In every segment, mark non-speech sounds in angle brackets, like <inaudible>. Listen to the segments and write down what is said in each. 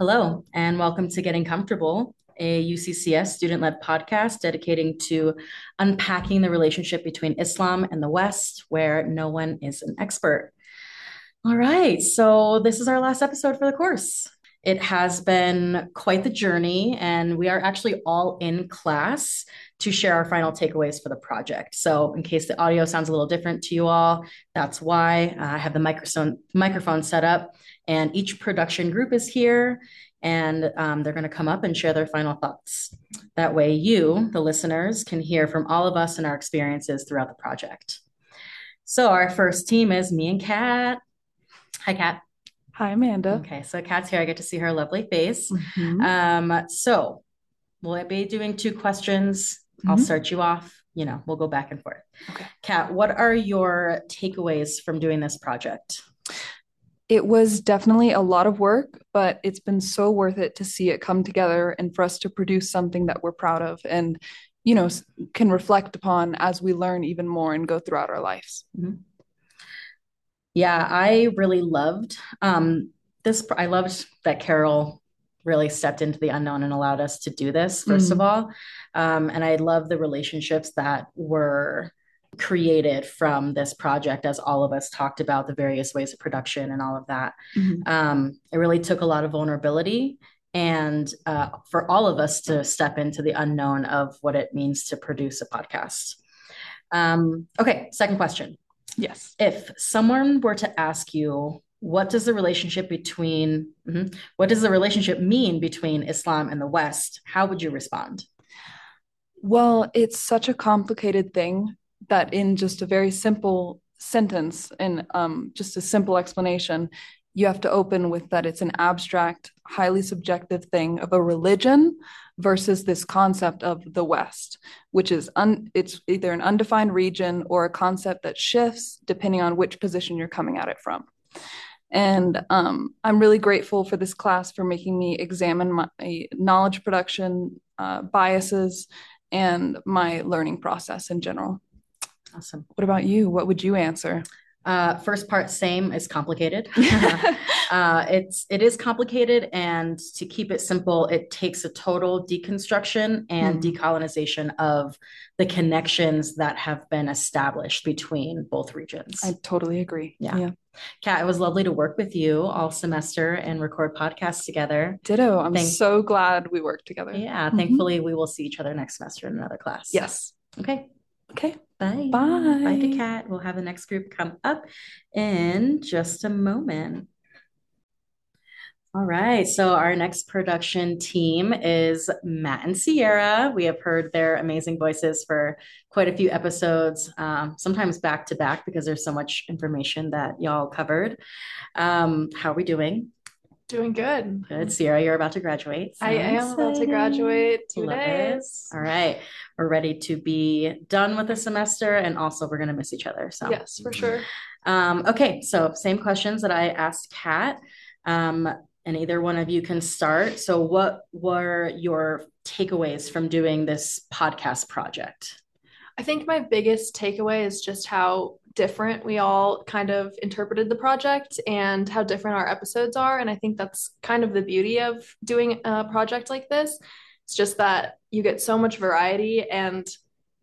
Hello, and welcome to Getting Comfortable, a UCCS student led podcast dedicating to unpacking the relationship between Islam and the West, where no one is an expert. All right, so this is our last episode for the course. It has been quite the journey, and we are actually all in class to share our final takeaways for the project. So, in case the audio sounds a little different to you all, that's why uh, I have the microphone microphone set up and each production group is here and um, they're going to come up and share their final thoughts. That way, you, the listeners, can hear from all of us and our experiences throughout the project. So, our first team is me and Kat. Hi, Kat. Hi, Amanda. Okay, so Kat's here. I get to see her lovely face. Mm-hmm. Um, so, we'll be doing two questions. Mm-hmm. I'll start you off. You know, we'll go back and forth. Okay. Kat, what are your takeaways from doing this project? it was definitely a lot of work, but it's been so worth it to see it come together and for us to produce something that we're proud of and, you know, can reflect upon as we learn even more and go throughout our lives. Mm-hmm. Yeah, I really loved um, this. I loved that Carol really stepped into the unknown and allowed us to do this, 1st mm-hmm. of all. Um, and I love the relationships that were created from this project as all of us talked about the various ways of production and all of that mm-hmm. um, it really took a lot of vulnerability and uh, for all of us to step into the unknown of what it means to produce a podcast um, okay second question yes. If someone were to ask you what does the relationship between mm-hmm, what does the relationship mean between islam and the west? How would you respond? Well it's such a complicated thing that in just a very simple sentence and um, just a simple explanation, you have to open with that it's an abstract, highly subjective thing of a religion versus this concept of the West, which is un- it's either an undefined region or a concept that shifts depending on which position you're coming at it from. And um, I'm really grateful for this class for making me examine my knowledge production uh, biases and my learning process in general. Awesome. What about you? What would you answer? Uh, first part, same is complicated. <laughs> <laughs> uh, it's it is complicated, and to keep it simple, it takes a total deconstruction and mm. decolonization of the connections that have been established between both regions. I totally agree. Yeah. yeah. Kat, it was lovely to work with you all semester and record podcasts together. Ditto. I'm Thank- so glad we worked together. Yeah. Mm-hmm. Thankfully, we will see each other next semester in another class. Yes. Okay. Okay. Bye. Bye. Bye to Kat. We'll have the next group come up in just a moment. All right. So our next production team is Matt and Sierra. We have heard their amazing voices for quite a few episodes, um, sometimes back to back because there's so much information that y'all covered. Um, how are we doing? Doing good. Good. Sierra, you're about to graduate. So I am about to graduate two Love days. It. All right. We're ready to be done with the semester and also we're going to miss each other. So, yes, for sure. Um, okay. So, same questions that I asked Kat. Um, and either one of you can start. So, what were your takeaways from doing this podcast project? I think my biggest takeaway is just how different we all kind of interpreted the project and how different our episodes are. And I think that's kind of the beauty of doing a project like this. It's just that you get so much variety and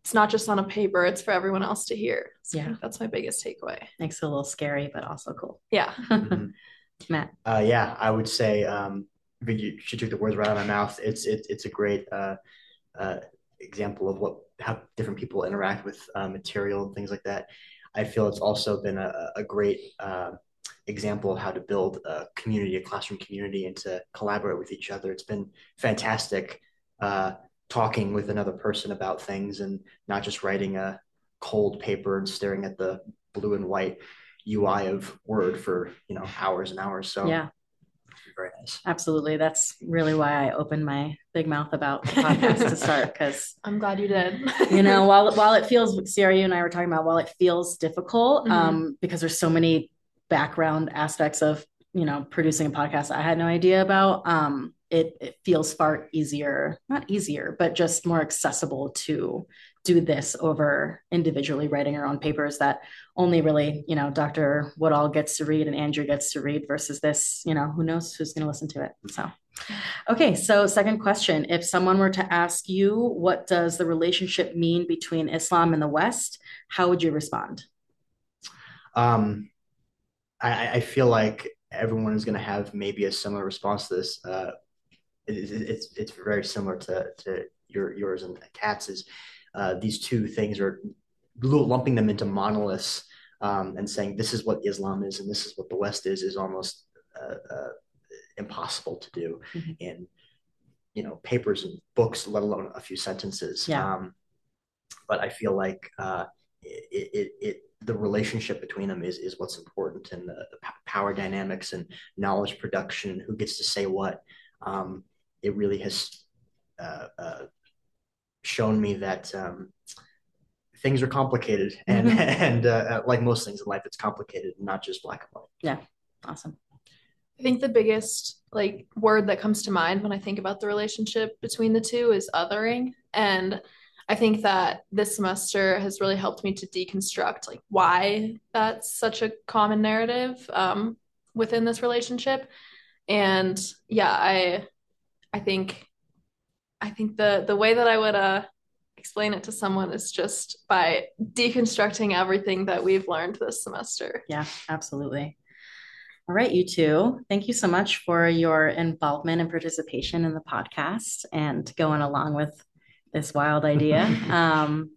it's not just on a paper, it's for everyone else to hear. So yeah. that's my biggest takeaway. Makes it a little scary, but also cool. Yeah. <laughs> Mm-hmm. Matt. Uh, yeah, I would say um, you, she took the words right out of my mouth. It's it, it's a great uh, uh, example of what how different people interact with uh, material and things like that. I feel it's also been a, a great uh, example of how to build a community, a classroom community, and to collaborate with each other. It's been fantastic uh, talking with another person about things and not just writing a cold paper and staring at the blue and white UI of Word for you know hours and hours. So yeah, very nice. Absolutely. That's really why I opened my big mouth about the podcast to start because <laughs> I'm glad you did. <laughs> you know, while while it feels you and I were talking about while it feels difficult, mm-hmm. um, because there's so many background aspects of you know producing a podcast I had no idea about. Um, it, it feels far easier, not easier, but just more accessible to do this over individually writing our own papers that only really, you know, Dr. Woodall gets to read and Andrew gets to read versus this, you know, who knows who's going to listen to it. So, okay. So, second question If someone were to ask you, what does the relationship mean between Islam and the West, how would you respond? Um, I, I feel like everyone is going to have maybe a similar response to this. Uh, it, it, it's it's very similar to to your yours and Kat's uh, these two things are lumping them into monoliths um, and saying this is what Islam is and this is what the West is is almost uh, uh, impossible to do mm-hmm. in you know papers and books, let alone a few sentences. Yeah. Um, but I feel like uh, it, it, it the relationship between them is is what's important and the, the power dynamics and knowledge production, who gets to say what. Um, it really has uh, uh, shown me that um, things are complicated, and mm-hmm. <laughs> and uh, uh, like most things in life, it's complicated, not just black and white. Yeah, awesome. I think the biggest like word that comes to mind when I think about the relationship between the two is othering, and I think that this semester has really helped me to deconstruct like why that's such a common narrative um, within this relationship, and yeah, I I think I think the the way that I would uh explain it to someone is just by deconstructing everything that we've learned this semester. Yeah, absolutely. All right, you two. Thank you so much for your involvement and participation in the podcast and going along with this wild idea. <laughs> um,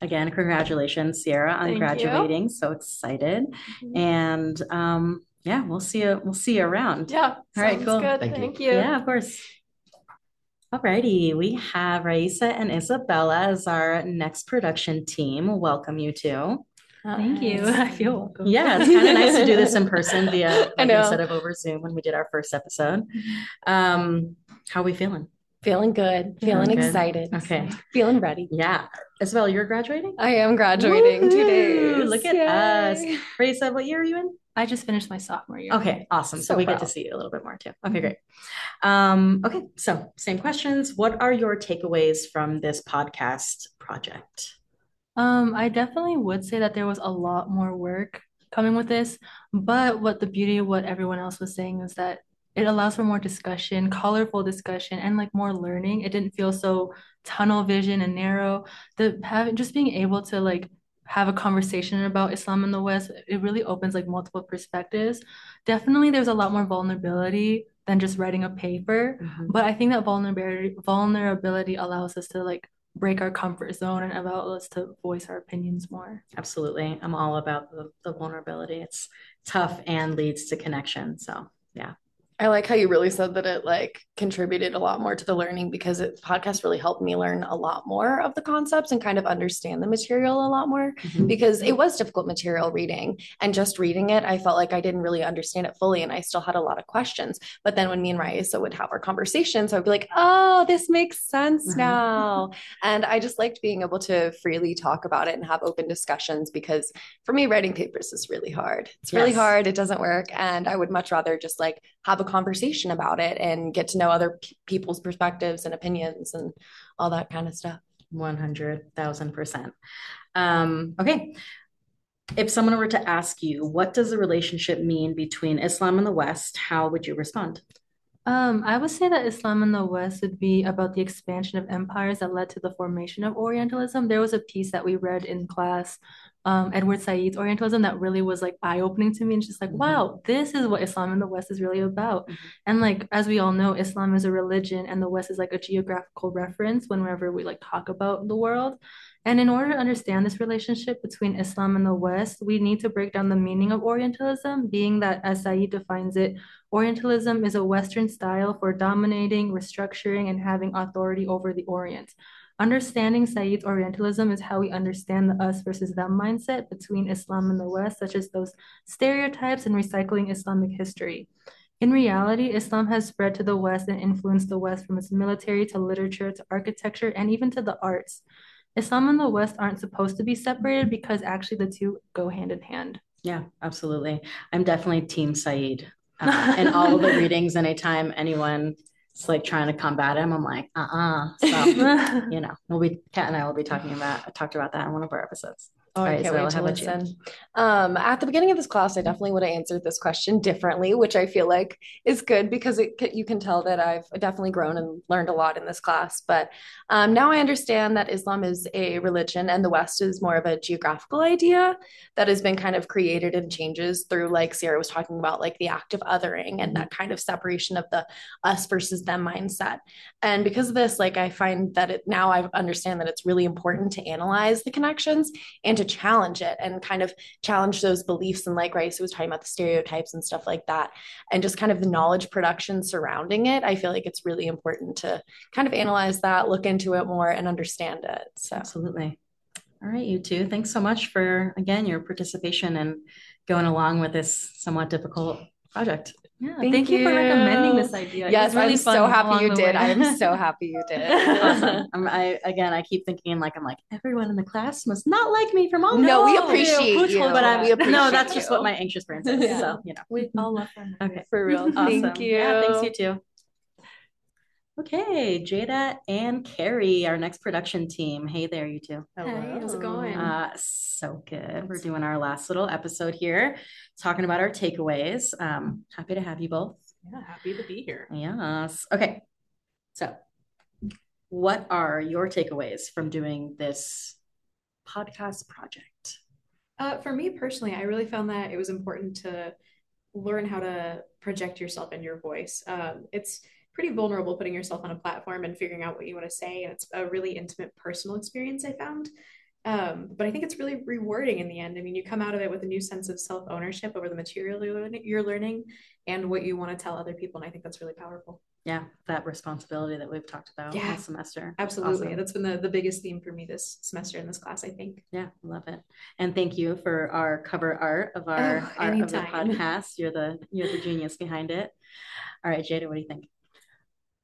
again, congratulations, Sierra, on Thank graduating. You. So excited. Mm-hmm. And um, yeah, we'll see you. We'll see you around. Yeah. All right. Cool. Good. Thank, Thank you. you. Yeah, of course. Alrighty, we have Raisa and Isabella as our next production team. Welcome you two. Thank you. I feel welcome. Yeah, it's kind of nice to do this in person via <laughs> like, instead of over Zoom when we did our first episode. Um, how are we feeling? Feeling good. Feeling good. excited. Okay. Feeling ready. Yeah. Isabel, you're graduating? I am graduating Woo-hoo! two days. Look at Yay. us. Raisa, what year are you in? I just finished my sophomore year. Okay, awesome. So, so we proud. get to see you a little bit more too. Okay, mm-hmm. great. Um, okay, so same questions. What are your takeaways from this podcast project? Um, I definitely would say that there was a lot more work coming with this, but what the beauty of what everyone else was saying is that it allows for more discussion, colorful discussion, and like more learning. It didn't feel so tunnel vision and narrow. The having just being able to like have a conversation about Islam in the West, it really opens like multiple perspectives. Definitely there's a lot more vulnerability than just writing a paper, mm-hmm. but I think that vulnerability vulnerability allows us to like break our comfort zone and allow us to voice our opinions more. Absolutely. I'm all about the, the vulnerability. It's tough and leads to connection. So yeah. I like how you really said that it like contributed a lot more to the learning because it podcast really helped me learn a lot more of the concepts and kind of understand the material a lot more mm-hmm. because it was difficult material reading and just reading it I felt like I didn't really understand it fully and I still had a lot of questions but then when me and Raisa would have our conversations I'd be like oh this makes sense mm-hmm. now and I just liked being able to freely talk about it and have open discussions because for me writing papers is really hard it's really yes. hard it doesn't work and I would much rather just like have a conversation about it and get to know other p- people's perspectives and opinions and all that kind of stuff. 100,000%. Um, okay. If someone were to ask you, what does the relationship mean between Islam and the West, how would you respond? Um, I would say that Islam in the West would be about the expansion of empires that led to the formation of Orientalism. There was a piece that we read in class um, Edward Said's Orientalism that really was like eye opening to me and just like, mm-hmm. wow, this is what Islam in the West is really about. Mm-hmm. And like, as we all know, Islam is a religion and the West is like a geographical reference whenever we like talk about the world. And in order to understand this relationship between Islam and the West, we need to break down the meaning of Orientalism, being that, as Said defines it, Orientalism is a Western style for dominating, restructuring, and having authority over the Orient. Understanding Said's Orientalism is how we understand the us versus them mindset between Islam and the West, such as those stereotypes and recycling Islamic history. In reality, Islam has spread to the West and influenced the West from its military to literature to architecture and even to the arts. Islam and the West aren't supposed to be separated because actually the two go hand in hand. Yeah, absolutely. I'm definitely Team Said. Uh, in <laughs> all the readings, anytime anyone it's like trying to combat him. I'm like, uh-uh. So, <laughs> you know, we'll be Kat and I will be talking about I talked about that in one of our episodes. Oh, I right, can't Isabella, wait to how about you? listen. Um, at the beginning of this class, I definitely would have answered this question differently, which I feel like is good because it you can tell that I've definitely grown and learned a lot in this class. But um, now I understand that Islam is a religion and the West is more of a geographical idea that has been kind of created and changes through, like Sierra was talking about, like the act of othering and that kind of separation of the us versus them mindset. And because of this, like I find that it now I understand that it's really important to analyze the connections and to challenge it and kind of challenge those beliefs and like Raisa was talking about the stereotypes and stuff like that and just kind of the knowledge production surrounding it i feel like it's really important to kind of analyze that look into it more and understand it so Absolutely. All right, you two. Thanks so much for again your participation and going along with this somewhat difficult project. Yeah, Thank thank, you for recommending this idea. Yes really i'm so happy you did i am so <laughs> happy you did Awesome. I'm, I again, I keep thinking like I'm like everyone in the class must not like me from all. No, we appreciate you. But I, We no, appreciate that's just what my anxious brain says. Yeah. So you know. We mm-hmm. all love her. Okay. for real Awesome. thank you Yeah, thanks you too. Okay, Jada and Carrie, our next production team. Hey there, you two. Hey, how's it going? Uh, so good. We're doing our last little episode here, talking about our takeaways. Um, happy to have you both. Yeah, happy to be here. Yes. Okay. So, what are your takeaways from doing this podcast project? Uh, for me personally, I really found that it was important to learn how to project yourself and your voice. Um, it's pretty vulnerable putting yourself on a platform and figuring out what you want to say. And it's a really intimate personal experience I found. Um, but I think it's really rewarding in the end. I mean, you come out of it with a new sense of self ownership over the material you're learning, and what you want to tell other people. And I think that's really powerful. Yeah, that responsibility that we've talked about Yeah. all semester. Absolutely. Awesome. That's been the, the biggest theme for me this semester in this class, I think. Yeah, love it. And thank you for our cover art of our, Oh, our of the podcast. You're the you're the genius behind it. All right, Jada, what do you think?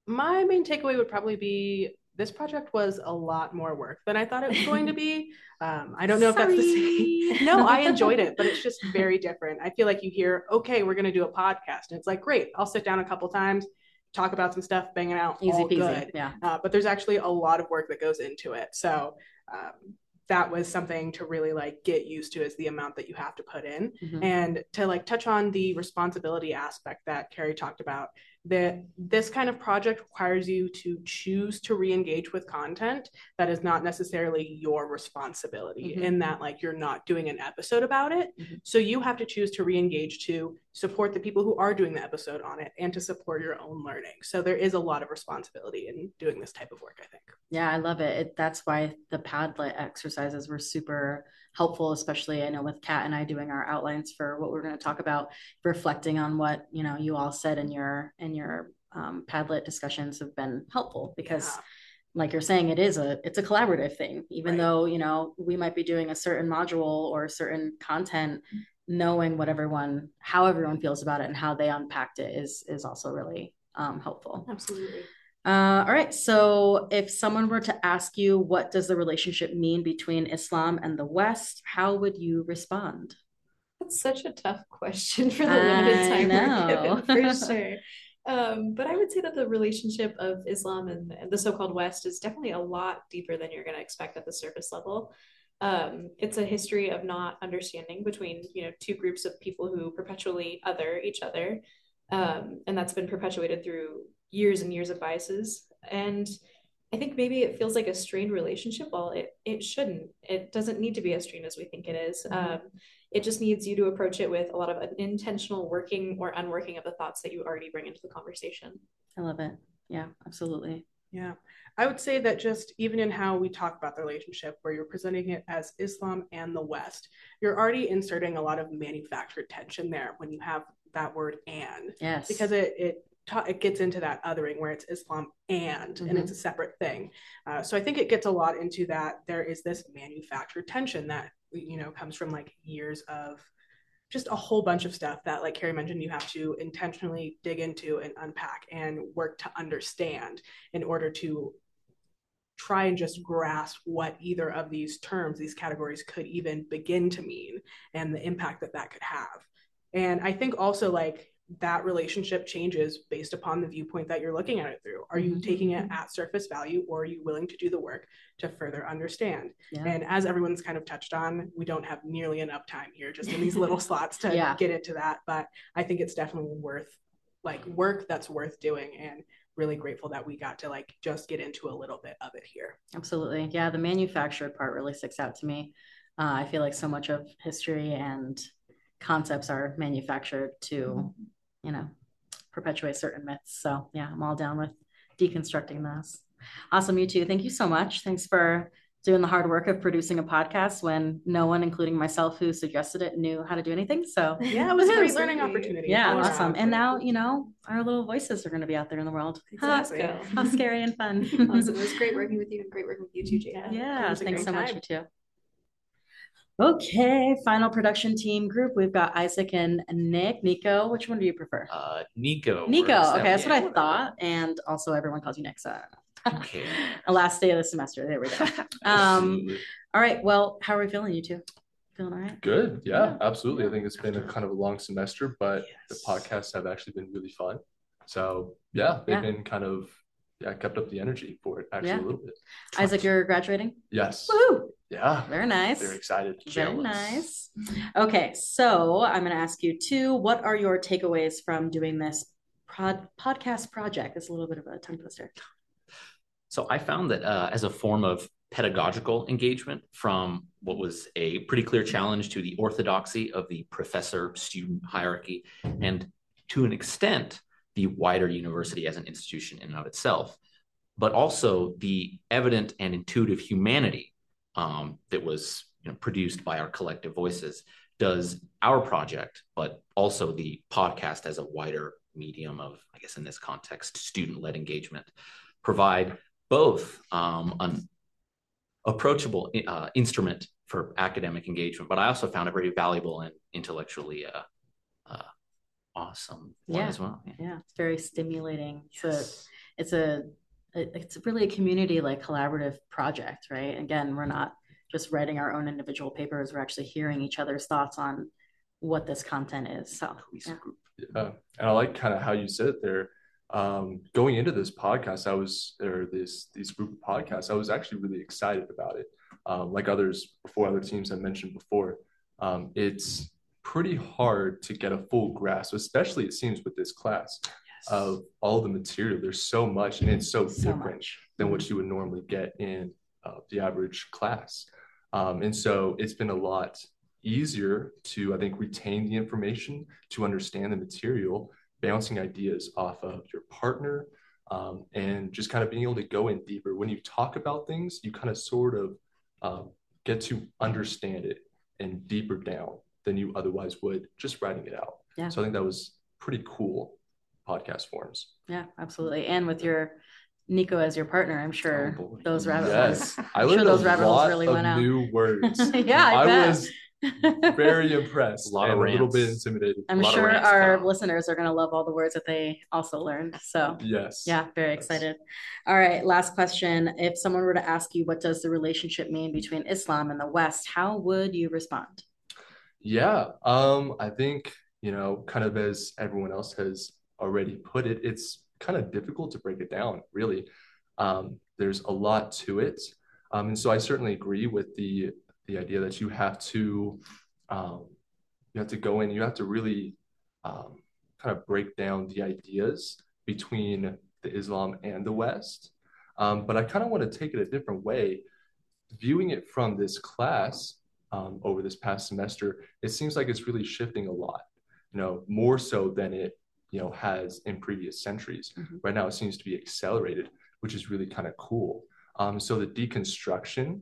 My main takeaway would probably be this project was a lot more work than I thought it was going to be. <laughs> Um, I don't know if that's the same. No, I <laughs> enjoyed it, but it's just very different. I feel like you hear, okay, we're going to do a podcast. And it's like, great, I'll sit down a couple times, talk about some stuff, bang it out, Easy all peasy. good. Yeah. Uh, but there's actually a lot of work that goes into it. So um, that was something to really like get used to is the amount that you have to put in. Mhm. and to like touch on the responsibility aspect that Carrie talked about that this kind of project requires you to choose to re-engage with content that is not necessarily your responsibility Mhm. in that like you're not doing an episode about it Mhm. so you have to choose to re-engage to support the people who are doing the episode on it and to support your own learning so there is a lot of responsibility in doing this type of work i think Yeah, I love it. it. That's why the Padlet exercises were super helpful, especially I know with Kat and I doing our outlines for what we're going to talk about, reflecting on what you know you all said in your in your um, Padlet discussions have been helpful because. Yeah. Like you're saying, it is a it's a collaborative thing. Even Right. though you know we might be doing a certain module or certain content, knowing what everyone, how everyone feels about it, and how they unpacked it is is also really um, helpful. Absolutely. Uh, all right. So, if someone were to ask you, what does the relationship mean between Islam and the West, how would you respond? That's such a tough question for the limited I time know. we're given, for <laughs> sure. Um, but I would say that the relationship of Islam and, and the so-called West is definitely a lot deeper than you're going to expect at the surface level. Um, it's a history of not understanding between, you know, two groups of people who perpetually other each other, um, and that's been perpetuated through years and years of biases. And I think maybe it feels like a strained relationship. Well, it it shouldn't. It doesn't need to be as strained as we think it is. Um, it just needs you to approach it with a lot of intentional working or unworking of the thoughts that you already bring into the conversation. I love it. Yeah, absolutely. Yeah. I would say that just even in how we talk about the relationship, where you're presenting it as Islam and the West, you're already inserting a lot of manufactured tension there when you have that word and, Yes. because it, it, ta- it gets into that othering where it's Islam and, and it's a separate thing. Uh, so I think it gets a lot into that. There is this manufactured tension that, you know, comes from like years of just a whole bunch of stuff that like carrie mentioned you have to intentionally dig into and unpack and work to understand in order to try and just grasp what either of these terms these categories could even begin to mean and the impact that that could have and i think also like that relationship changes based upon the viewpoint that you're looking at it through. Are you Mhm. taking it at surface value or are you willing to do the work to further understand? Yeah. And as everyone's kind of touched on, we don't have nearly enough time here just in these little <laughs> slots to Yeah. get into that. But I think it's definitely worth like work that's worth doing and really grateful that we got to like just get into a little bit of it here. Absolutely. Yeah, the manufactured part really sticks out to me. Uh, I feel like so much of history and concepts are manufactured to, you know, perpetuate certain myths. So, yeah, I'm all down with deconstructing this. Awesome, you too. Thank you so much. Thanks for doing the hard work of producing a podcast when no one, including myself who suggested it, knew how to do anything. So, <laughs> Yeah, it was a great <laughs> learning opportunity. yeah, awesome. And now, you know, our little voices are going to be out there in the world. <laughs> Exactly. How scary and fun. Awesome. It was great working with you and great working with you too, Jake. Yeah, It was a thanks so much, time. you too. Okay, final production team group. We've got Isaac and Nick. Nico, which one do you prefer? Uh, Nico. Nico. Okay, that's what I thought. And also, everyone calls you Nick. So, Okay. <laughs> last day of the semester. There we go. <laughs> Um, all right. Well, how are we feeling, you two? Feeling all right? Good. Yeah, absolutely. I think it's been a kind of a long semester, but the podcasts have actually been really fun. So yeah, they've Yeah. been kind of yeah, kept up the energy for it actually Yeah. a little bit. Isaac, you're graduating. Yes. Woohoo! Yeah. Very nice. Very excited. Very Jealous. nice. Okay, so I'm going to ask you too. What are your takeaways from doing this prod- podcast project? It's a little bit of a tongue twister. So I found that uh, as a form of pedagogical engagement from what was a pretty clear challenge to the orthodoxy of the professor student hierarchy, and to an extent, the wider university as an institution in and of itself, but also the evident and intuitive humanity um, that was you know, produced by our collective voices does our project, but also the podcast as a wider medium of, I guess in this context, student led engagement, provide both um, an approachable uh, instrument for academic engagement, but I also found it very valuable and intellectually uh, uh, awesome Yeah. as well. Yeah. Yeah, it's very stimulating. Yes. it's a, it's really a community like collaborative project, right? Again, we're not just writing our own individual papers. We're actually hearing each other's thoughts on what this content is. So, yeah. And I like kind of how you said it there. Um, going into this podcast, I was or this these group of podcasts, I was actually really excited about it. Um, like others before, other teams I mentioned before, um, it's pretty hard to get a full grasp, especially it seems with this class of all the material. There's so much, and it's so, so different much. than what you would normally get in uh, the average class. Um, and so it's been a lot easier to, I think, retain the information, to understand the material, bouncing ideas off of your partner, um, and just kind of being able to go in deeper. When you talk about things, you kind of sort of um, get to understand it and deeper down than you otherwise would just writing it out. Yeah. So I think that was pretty cool podcast forms. Yeah, absolutely. And with your Nico as your partner, I'm sure Oh, those rabbit Yes, holes. I I'm sure those rabbit holes <laughs> really went out. new words. <laughs> yeah, I, bet. was <laughs> very impressed A lot of a little bit intimidated. I'm a lot of sure our come out. listeners are going to love all the words that they also learned. So, Yes. yeah, very Yes. excited. All right, last question. If someone were to ask you, what does the relationship mean between Islam and the West, how would you respond? Yeah. Um, I think, you know, kind of as everyone else has already <laughs> put it, it's kind of difficult to break it down, really. Um, there's a lot to it. Um, and so I certainly agree with the the idea that you have to um, you have to go in, you have to really um, kind of break down the ideas between the Islam and the West. Um, but I kind of want to take it a different way. Viewing it from this class um, over this past semester, it seems like it's really shifting a lot, you know, more so than it, you know, has in previous centuries. Mhm. Right now, it seems to be accelerated, which is really kind of cool. Um, so the deconstruction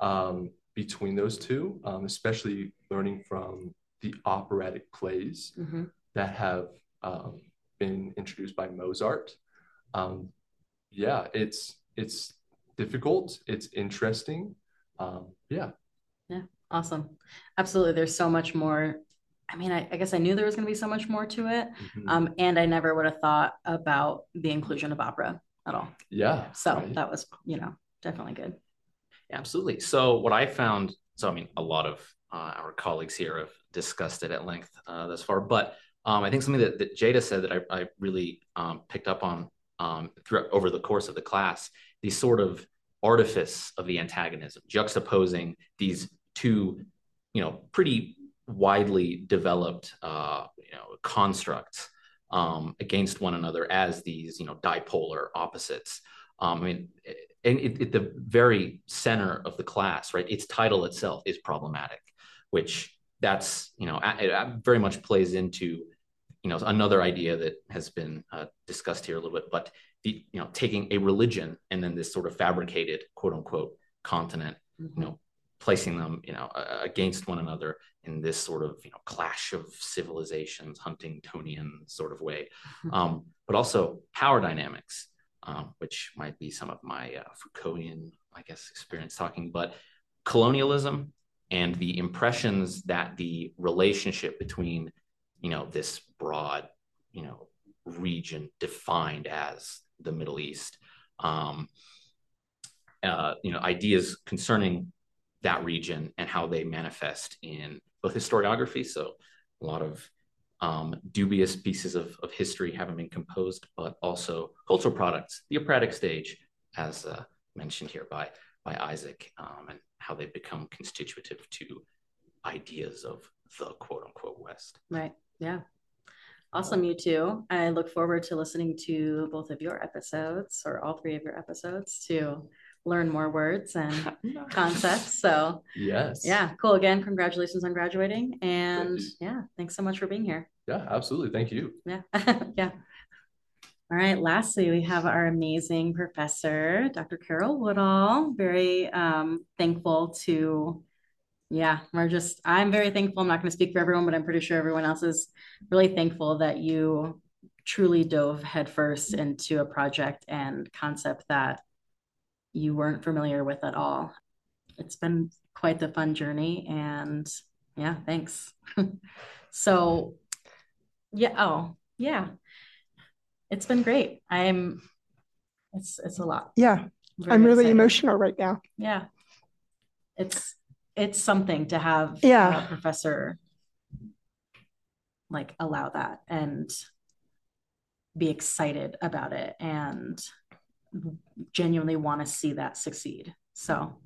um, between those two, um, especially learning from the operatic plays Mhm. that have um, been introduced by Mozart. Um, yeah, it's it's difficult. It's interesting. Um, yeah. yeah, Awesome. Absolutely. There's so much more. I mean, I, I guess I knew there was going to be so much more to it. Mhm. Um, and I never would have thought about the inclusion of opera at all. yeah. So right. that was, you know, definitely good. Absolutely. So what I found, so I mean, a lot of uh, our colleagues here have discussed it at length uh, thus far, but Um, I think something that, that Jada said that I, I really um, picked up on um, throughout over the course of the class, the sort of artifice of the antagonism, juxtaposing these two, you know, pretty widely developed, uh, you know, constructs um, against one another as these, you know, dipolar opposites. Um, I mean, and it, at the very center of the class, right? Its title itself is problematic, which that's you know it very much plays into you know another idea that has been uh, discussed here a little bit, but the you know taking a religion and then this sort of fabricated quote unquote continent, mm-hmm. you know, placing them you know uh, against one another in this sort of you know clash of civilizations, Huntingtonian sort of way, mm-hmm. um, but also power dynamics um, which might be some of my uh, Foucauldian, I guess, experience talking, but colonialism and the impressions that the relationship between, you know, this broad, you know, region defined as the Middle East, um, uh, you know, ideas concerning that region and how they manifest in both historiography, so a lot of um, dubious pieces of, of history haven't been composed, but also cultural products, the operatic stage, as uh, mentioned here by, by Isaac, um, and how they've become constitutive to ideas of the quote unquote West. Right. Yeah. Awesome, you two. I look forward to listening to both of your episodes or all three of your episodes to learn more words and <laughs> concepts. So, yes. Yeah, cool. Again, congratulations on graduating. And yeah, thanks so much for being here. Yeah, absolutely. Thank you. Yeah. <laughs> yeah. All right. Lastly, we have our amazing professor, Dr. Carol Woodall. Very um, thankful to, yeah, we're just, I'm very thankful. I'm not going to speak for everyone, but I'm pretty sure everyone else is really thankful that you truly dove headfirst into a project and concept that you weren't familiar with at all. It's been quite the fun journey. And yeah, thanks. <laughs> so, yeah. Oh, yeah. It's been great. I'm, it's, it's a lot. Yeah. I'm really excited. emotional right now. Yeah. It's, it's something to have yeah. a professor like allow that and be excited about it and genuinely want to see that succeed. So,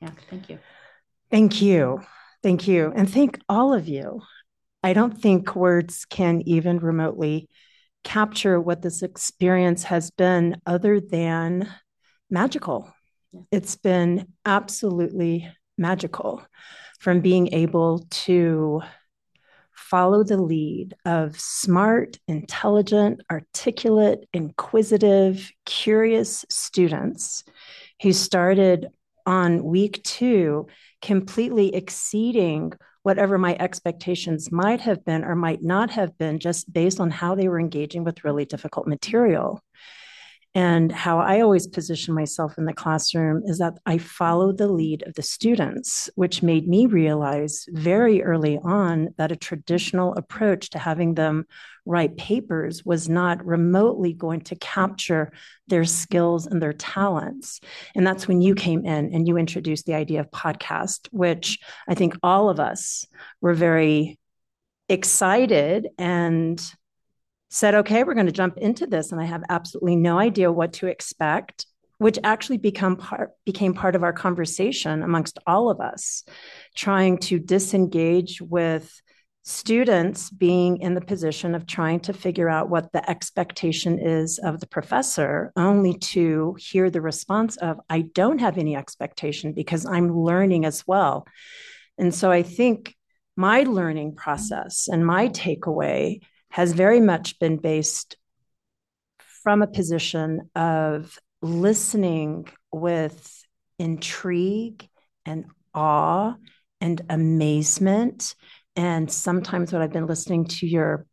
yeah, thank you. Thank you. Thank you. And thank all of you. I don't think words can even remotely capture what this experience has been other than magical. Yeah. It's been absolutely magical from being able to follow the lead of smart, intelligent, articulate, inquisitive, curious students who started on week two completely exceeding whatever my expectations might have been or might not have been just based on how they were engaging with really difficult material. And how I always position myself in the classroom is that I follow the lead of the students, which made me realize very early on that a traditional approach to having them write papers was not remotely going to capture their skills and their talents. And that's when you came in and you introduced the idea of podcast, which I think all of us were very excited and said, okay, we're going to jump into this. And I have absolutely no idea what to expect, which actually become part, became part of our conversation amongst all of us, trying to disengage with students being in the position of trying to figure out what the expectation is of the professor, only to hear the response of, I don't have any expectation because I'm learning as well. And so I think my learning process and my takeaway has very much been based from a position of listening with intrigue and awe and amazement. And sometimes when I've been listening to your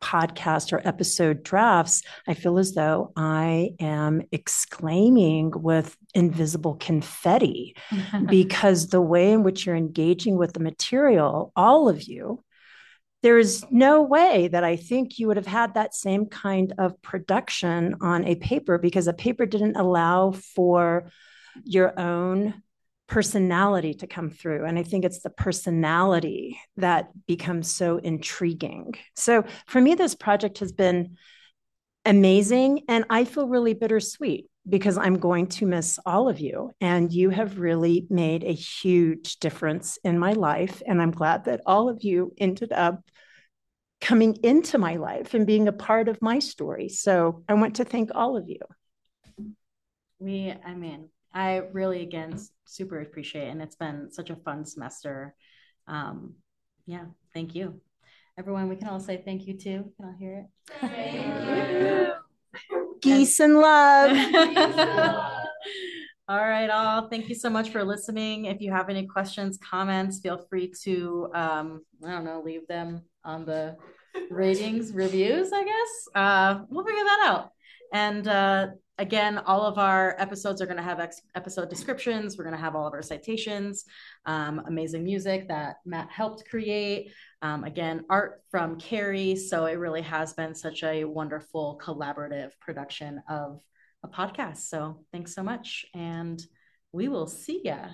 podcast or episode drafts, I feel as though I am exclaiming with invisible confetti <laughs> because the way in which you're engaging with the material, all of you, there is no way that I think you would have had that same kind of production on a paper because a paper didn't allow for your own personality to come through. And I think it's the personality that becomes so intriguing. So for me, this project has been amazing. And I feel really bittersweet because I'm going to miss all of you. And you have really made a huge difference in my life. And I'm glad that all of you ended up coming into my life and being a part of my story. So I want to thank all of you. We, I mean, I really, again, super appreciate it. And it's been such a fun semester. Um, yeah, thank you. Everyone, we can all say thank you too. Can I hear it? Geese and love. <laughs> all right, all. Thank you so much for listening. If you have any questions, comments, feel free to, um, I don't know, leave them on the ratings, reviews, I guess. Uh, we'll figure that out. And uh, again, all of our episodes are going to have ex- episode descriptions. We're going to have all of our citations, um, amazing music that Matt helped create. Um, again, art from Carrie. So it really has been such a wonderful collaborative production of a podcast. So thanks so much. And we will see ya.